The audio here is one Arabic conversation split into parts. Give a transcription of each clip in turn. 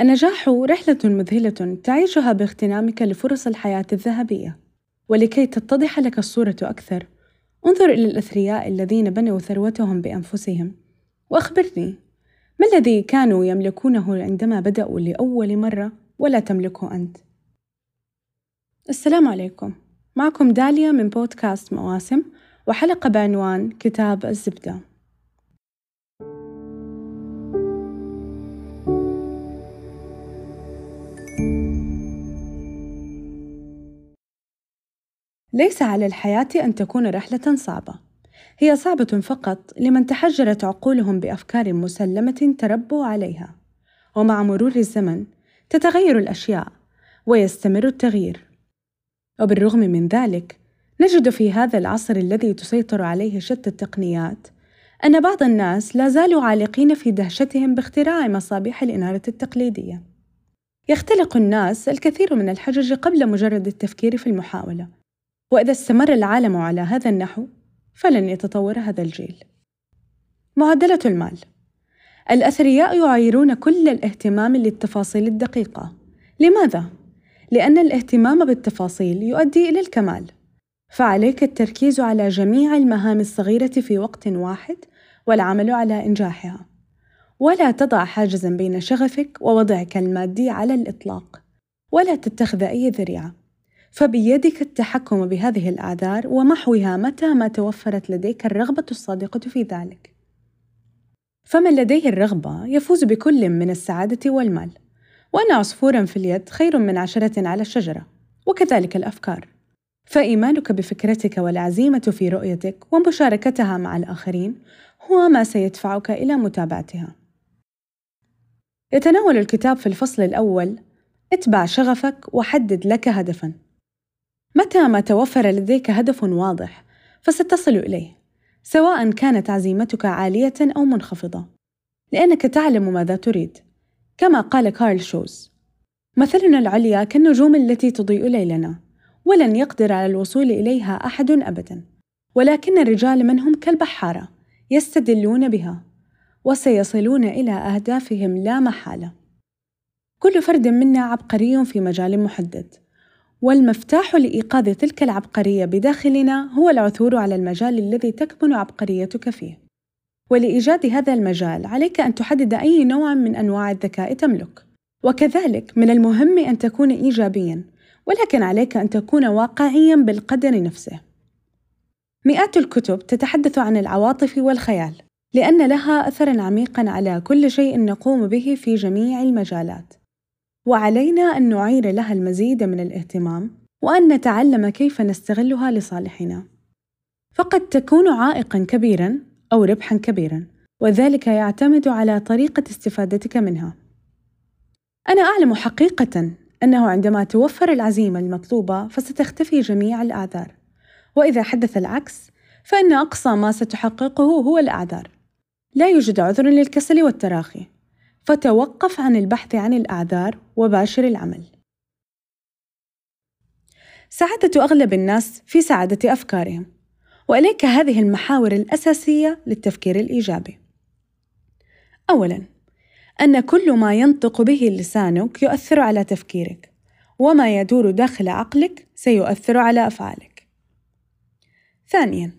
النجاح رحلة مذهلة تعيشها باغتنامك لفرص الحياة الذهبية. ولكي تتضح لك الصورة أكثر انظر إلى الأثرياء الذين بنوا ثروتهم بأنفسهم وأخبرني ما الذي كانوا يملكونه عندما بدأوا لأول مرة ولا تملكه أنت؟ السلام عليكم. معكم داليا من بودكاست مواسم وحلقة بعنوان كتاب الزبدة. ليس على الحياة أن تكون رحلة صعبة. هي صعبة فقط لمن تحجرت عقولهم بأفكار مسلمة تربوا عليها. ومع مرور الزمن تتغير الأشياء ويستمر التغيير. وبالرغم من ذلك نجد في هذا العصر الذي تسيطر عليه شتى التقنيات أن بعض الناس لا زالوا عالقين في دهشتهم باختراع مصابيح الإنارة التقليدية. يختلق الناس الكثير من الحجج قبل مجرد التفكير في المحاولة وإذا استمر العالم على هذا النحو فلن يتطور هذا الجيل. معدلة المال الأثرياء يعيرون كل الاهتمام للتفاصيل الدقيقة. لماذا؟ لأن الاهتمام بالتفاصيل يؤدي إلى الكمال. فعليك التركيز على جميع المهام الصغيرة في وقت واحد والعمل على إنجاحها. ولا تضع حاجزا بين شغفك ووضعك المادي على الإطلاق. ولا تتخذ أي ذريعة. فبيدك التحكم بهذه الأعذار ومحوها متى ما توفرت لديك الرغبة الصادقة في ذلك. فمن لديه الرغبة يفوز بكل من السعادة والمال، وأن عصفورا في اليد خير من عشرة على الشجرة، وكذلك الأفكار. فإيمانك بفكرتك والعزيمة في رؤيتك ومشاركتها مع الآخرين هو ما سيدفعك إلى متابعتها. يتناول الكتاب في الفصل الأول: اتبع شغفك وحدد لك هدفًا. متى ما توفر لديك هدف واضح فستصل إليه سواء كانت عزيمتك عالية أو منخفضة لأنك تعلم ماذا تريد كما قال كارل شوز. مثلنا العليا كالنجوم التي تضيء ليلنا ولن يقدر على الوصول إليها أحد أبدا ولكن الرجال منهم كالبحارة يستدلون بها وسيصلون إلى أهدافهم لا محالة. كل فرد منا عبقري في مجال محدد. والمفتاح لإيقاظ تلك العبقرية بداخلنا هو العثور على المجال الذي تكمن عبقريتك فيه. ولإيجاد هذا المجال عليك أن تحدد أي نوع من أنواع الذكاء تملك. وكذلك من المهم أن تكون إيجابيًا، ولكن عليك أن تكون واقعيًا بالقدر نفسه. مئات الكتب تتحدث عن العواطف والخيال، لأن لها أثرًا عميقًا على كل شيء نقوم به في جميع المجالات. وعلينا أن نعير لها المزيد من الاهتمام وأن نتعلم كيف نستغلها لصالحنا. فقد تكون عائقًا كبيرًا أو ربحًا كبيرًا، وذلك يعتمد على طريقة استفادتك منها. أنا أعلم حقيقة أنه عندما توفر العزيمة المطلوبة فستختفي جميع الأعذار، وإذا حدث العكس فإن أقصى ما ستحققه هو الأعذار. لا يوجد عذر للكسل والتراخي، فتوقف عن البحث عن الأعذار وباشر العمل. سعادة أغلب الناس في سعادة أفكارهم، وإليك هذه المحاور الأساسية للتفكير الإيجابي. أولاً، أن كل ما ينطق به لسانك يؤثر على تفكيرك، وما يدور داخل عقلك سيؤثر على أفعالك. ثانياً،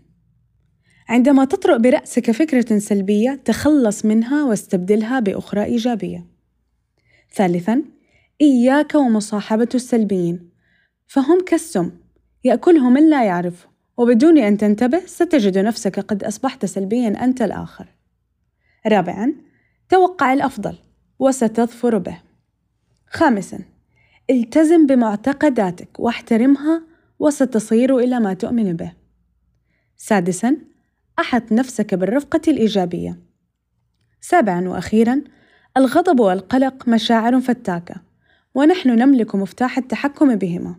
عندما تطرأ برأسك فكرة سلبية تخلص منها واستبدلها بأخرى إيجابية. ثالثاً، إياك ومصاحبة السلبيين، فهم كالسم يأكله من لا يعرفه، وبدون أن تنتبه ستجد نفسك قد أصبحت سلبياً أنت الآخر. رابعاً، توقع الأفضل وستظفر به. خامساً، التزم بمعتقداتك واحترمها وستصير إلى ما تؤمن به. سادساً، أحط نفسك بالرفقة الإيجابية. سابعاً وأخيراً، الغضب والقلق مشاعر فتاكة، ونحن نملك مفتاح التحكم بهما.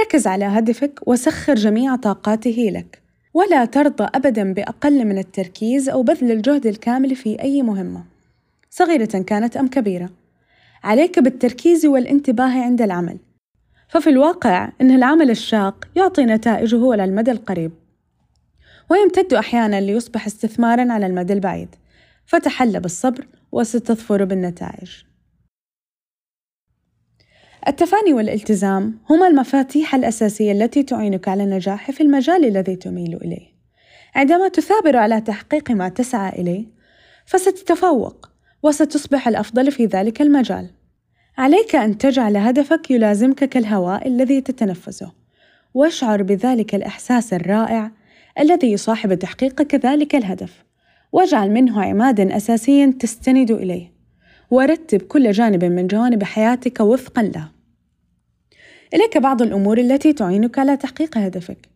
ركز على هدفك وسخر جميع طاقاته لك، ولا ترضى أبداً بأقل من التركيز أو بذل الجهد الكامل في أي مهمة، صغيرة كانت أم كبيرة. عليك بالتركيز والانتباه عند العمل، ففي الواقع إن العمل الشاق يعطي نتائجه على المدى القريب ويمتد أحيانا ليصبح استثمارا على المدى البعيد فتحل بالصبر وستظفر بالنتائج التفاني والالتزام هما المفاتيح الأساسية التي تعينك على النجاح في المجال الذي تميل إليه. عندما تثابر على تحقيق ما تسعى إليه، فستتفوق وستصبح الأفضل في ذلك المجال. عليك أن تجعل هدفك يلازمك كالهواء الذي تتنفسه، واشعر بذلك الإحساس الرائع الذي يصاحب تحقيقك ذلك الهدف، واجعل منه عمادا أساسيا تستند إليه، ورتب كل جانب من جوانب حياتك وفقا له. إليك بعض الأمور التي تعينك على تحقيق هدفك.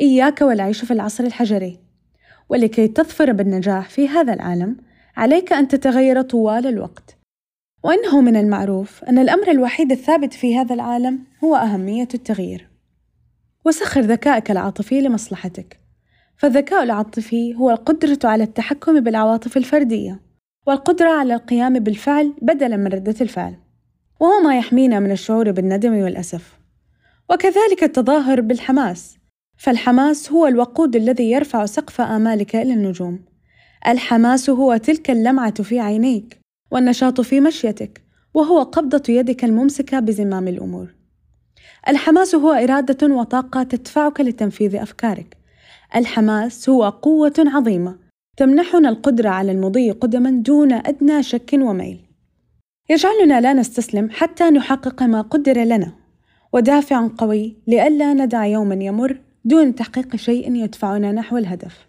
إياك والعيش في العصر الحجري، ولكي تظفر بالنجاح في هذا العالم، عليك أن تتغير طوال الوقت. وإنه من المعروف أن الأمر الوحيد الثابت في هذا العالم هو أهمية التغيير. وسخر ذكائك العاطفي لمصلحتك. فالذكاء العاطفي هو القدرة على التحكم بالعواطف الفردية، والقدرة على القيام بالفعل بدلاً من ردة الفعل. وهو ما يحمينا من الشعور بالندم والأسف وكذلك التظاهر بالحماس فالحماس هو الوقود الذي يرفع سقف آمالك إلى النجوم الحماس هو تلك اللمعة في عينيك والنشاط في مشيتك وهو قبضة يدك الممسكة بزمام الأمور الحماس هو إرادة وطاقة تدفعك لتنفيذ أفكارك. الحماس هو قوة عظيمة تمنحنا القدرة على المضي قدما دون أدنى شك وميل. يجعلنا لا نستسلم حتى نحقق ما قدر لنا ودافع قوي لئلا ندع يوما يمر دون تحقيق شيء يدفعنا نحو الهدف.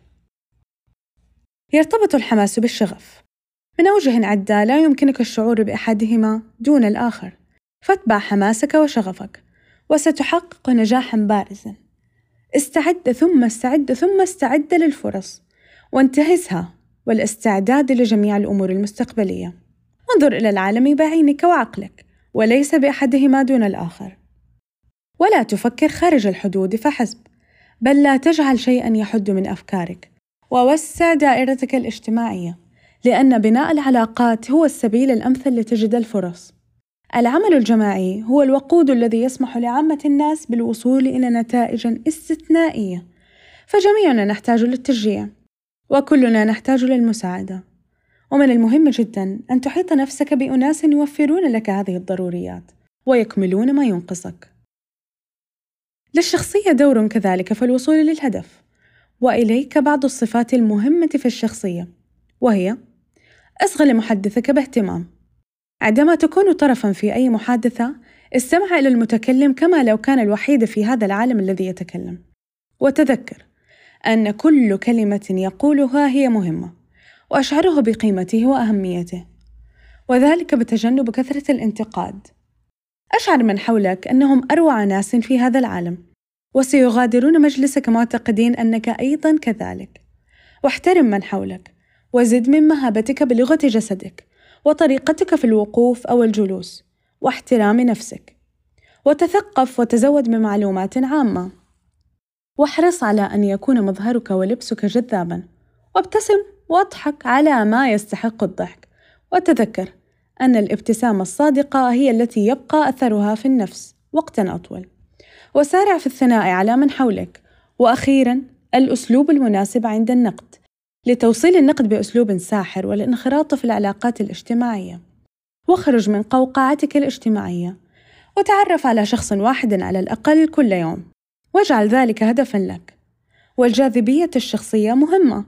يرتبط الحماس بالشغف. من أوجه عدة لا يمكنك الشعور بأحدهما دون الآخر فاتبع حماسك وشغفك. وستحقق نجاحا بارزا. استعد ثم استعد ثم استعد للفرص وانتهزها والاستعداد لجميع الأمور المستقبلية. انظر إلى العالم بعينك وعقلك وليس بأحدهما دون الآخر. ولا تفكر خارج الحدود فحسب بل لا تجعل شيئا يحد من أفكارك. ووسع دائرتك الاجتماعية لأن بناء العلاقات هو السبيل الأمثل لتجد الفرص. العمل الجماعي هو الوقود الذي يسمح لعامة الناس بالوصول إلى نتائج استثنائية فجميعنا نحتاج للتشجيع وكلنا نحتاج للمساعدة ومن المهم جدا أن تحيط نفسك بأناس يوفرون لك هذه الضروريات ويكملون ما ينقصك. للشخصية دور كذلك في الوصول للهدف، وإليك بعض الصفات المهمة في الشخصية، وهي: اصغ لمحدثك باهتمام. عندما تكون طرفًا في أي محادثة، استمع إلى المتكلم كما لو كان الوحيد في هذا العالم الذي يتكلم. وتذكر أن كل كلمة يقولها هي مهمة، وأشعره بقيمته وأهميته وذلك بتجنب كثرة الانتقاد. أشعر من حولك أنهم أروع ناس في هذا العالم وسيغادرون مجلسك معتقدين أنك أيضا كذلك. واحترم من حولك وزد من مهابتك بلغة جسدك. وطريقتك في الوقوف أو الجلوس واحترام نفسك. وتثقف وتزود بمعلومات عامة. واحرص على أن يكون مظهرك ولبسك جذابا. وابتسم واضحك على ما يستحق الضحك. وتذكر أن الابتسامة الصادقة هي التي يبقى أثرها في النفس وقتا أطول. وسارع في الثناء على من حولك. وأخيرا الأسلوب المناسب عند النقد. لتوصيل النقد بأسلوب ساحر والانخراط في العلاقات الاجتماعية. واخرج من قوقعتك الاجتماعية. وتعرف على شخص واحد على الأقل كل يوم. واجعل ذلك هدفا لك. والجاذبية الشخصية مهمة.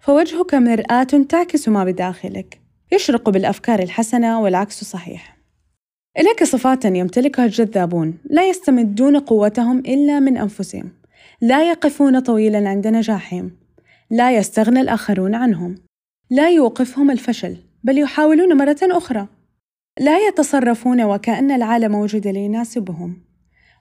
فوجهك مرآة تعكس ما بداخلك. يشرق بالأفكار الحسنة والعكس صحيح. إليك صفات يمتلكها الجذابون. لا يستمدون قوتهم إلا من أنفسهم. لا يقفون طويلا عند نجاحهم. لا يستغنى الآخرون عنهم. لا يوقفهم الفشل بل يحاولون مرة أخرى. لا يتصرفون وكأن العالم وجد ليناسبهم.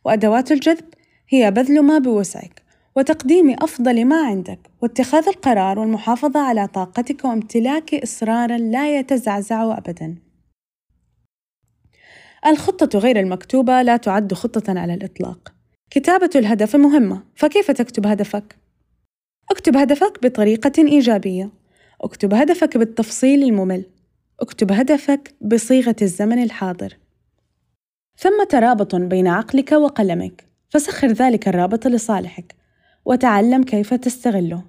وأدوات الجذب هي بذل ما بوسعك وتقديم أفضل ما عندك. واتخاذ القرار والمحافظة على طاقتك وامتلاك إصرار لا يتزعزع أبدا. الخطة غير المكتوبة لا تعد خطة على الإطلاق. كتابة الهدف مهمة فكيف تكتب هدفك؟ اكتب هدفك بطريقة إيجابية. اكتب هدفك بالتفصيل الممل. اكتب هدفك بصيغة الزمن الحاضر. ثم ترابط بين عقلك وقلمك. فسخر ذلك الرابط لصالحك. وتعلم كيف تستغله.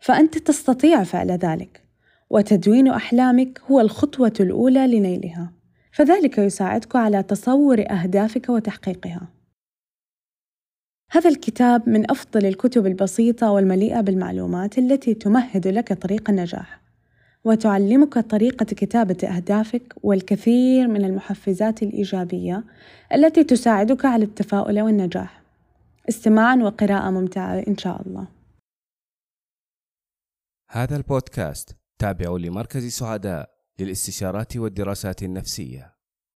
فأنت تستطيع فعل ذلك. وتدوين أحلامك هو الخطوة الأولى لنيلها. فذلك يساعدك على تصور أهدافك وتحقيقها. هذا الكتاب من أفضل الكتب البسيطة والمليئة بالمعلومات التي تمهد لك طريق النجاح، وتعلمك طريقة كتابة أهدافك والكثير من المحفزات الإيجابية التي تساعدك على التفاؤل والنجاح. استماعا وقراءة ممتعة إن شاء الله. هذا البودكاست تابع لمركز سعداء للاستشارات والدراسات النفسية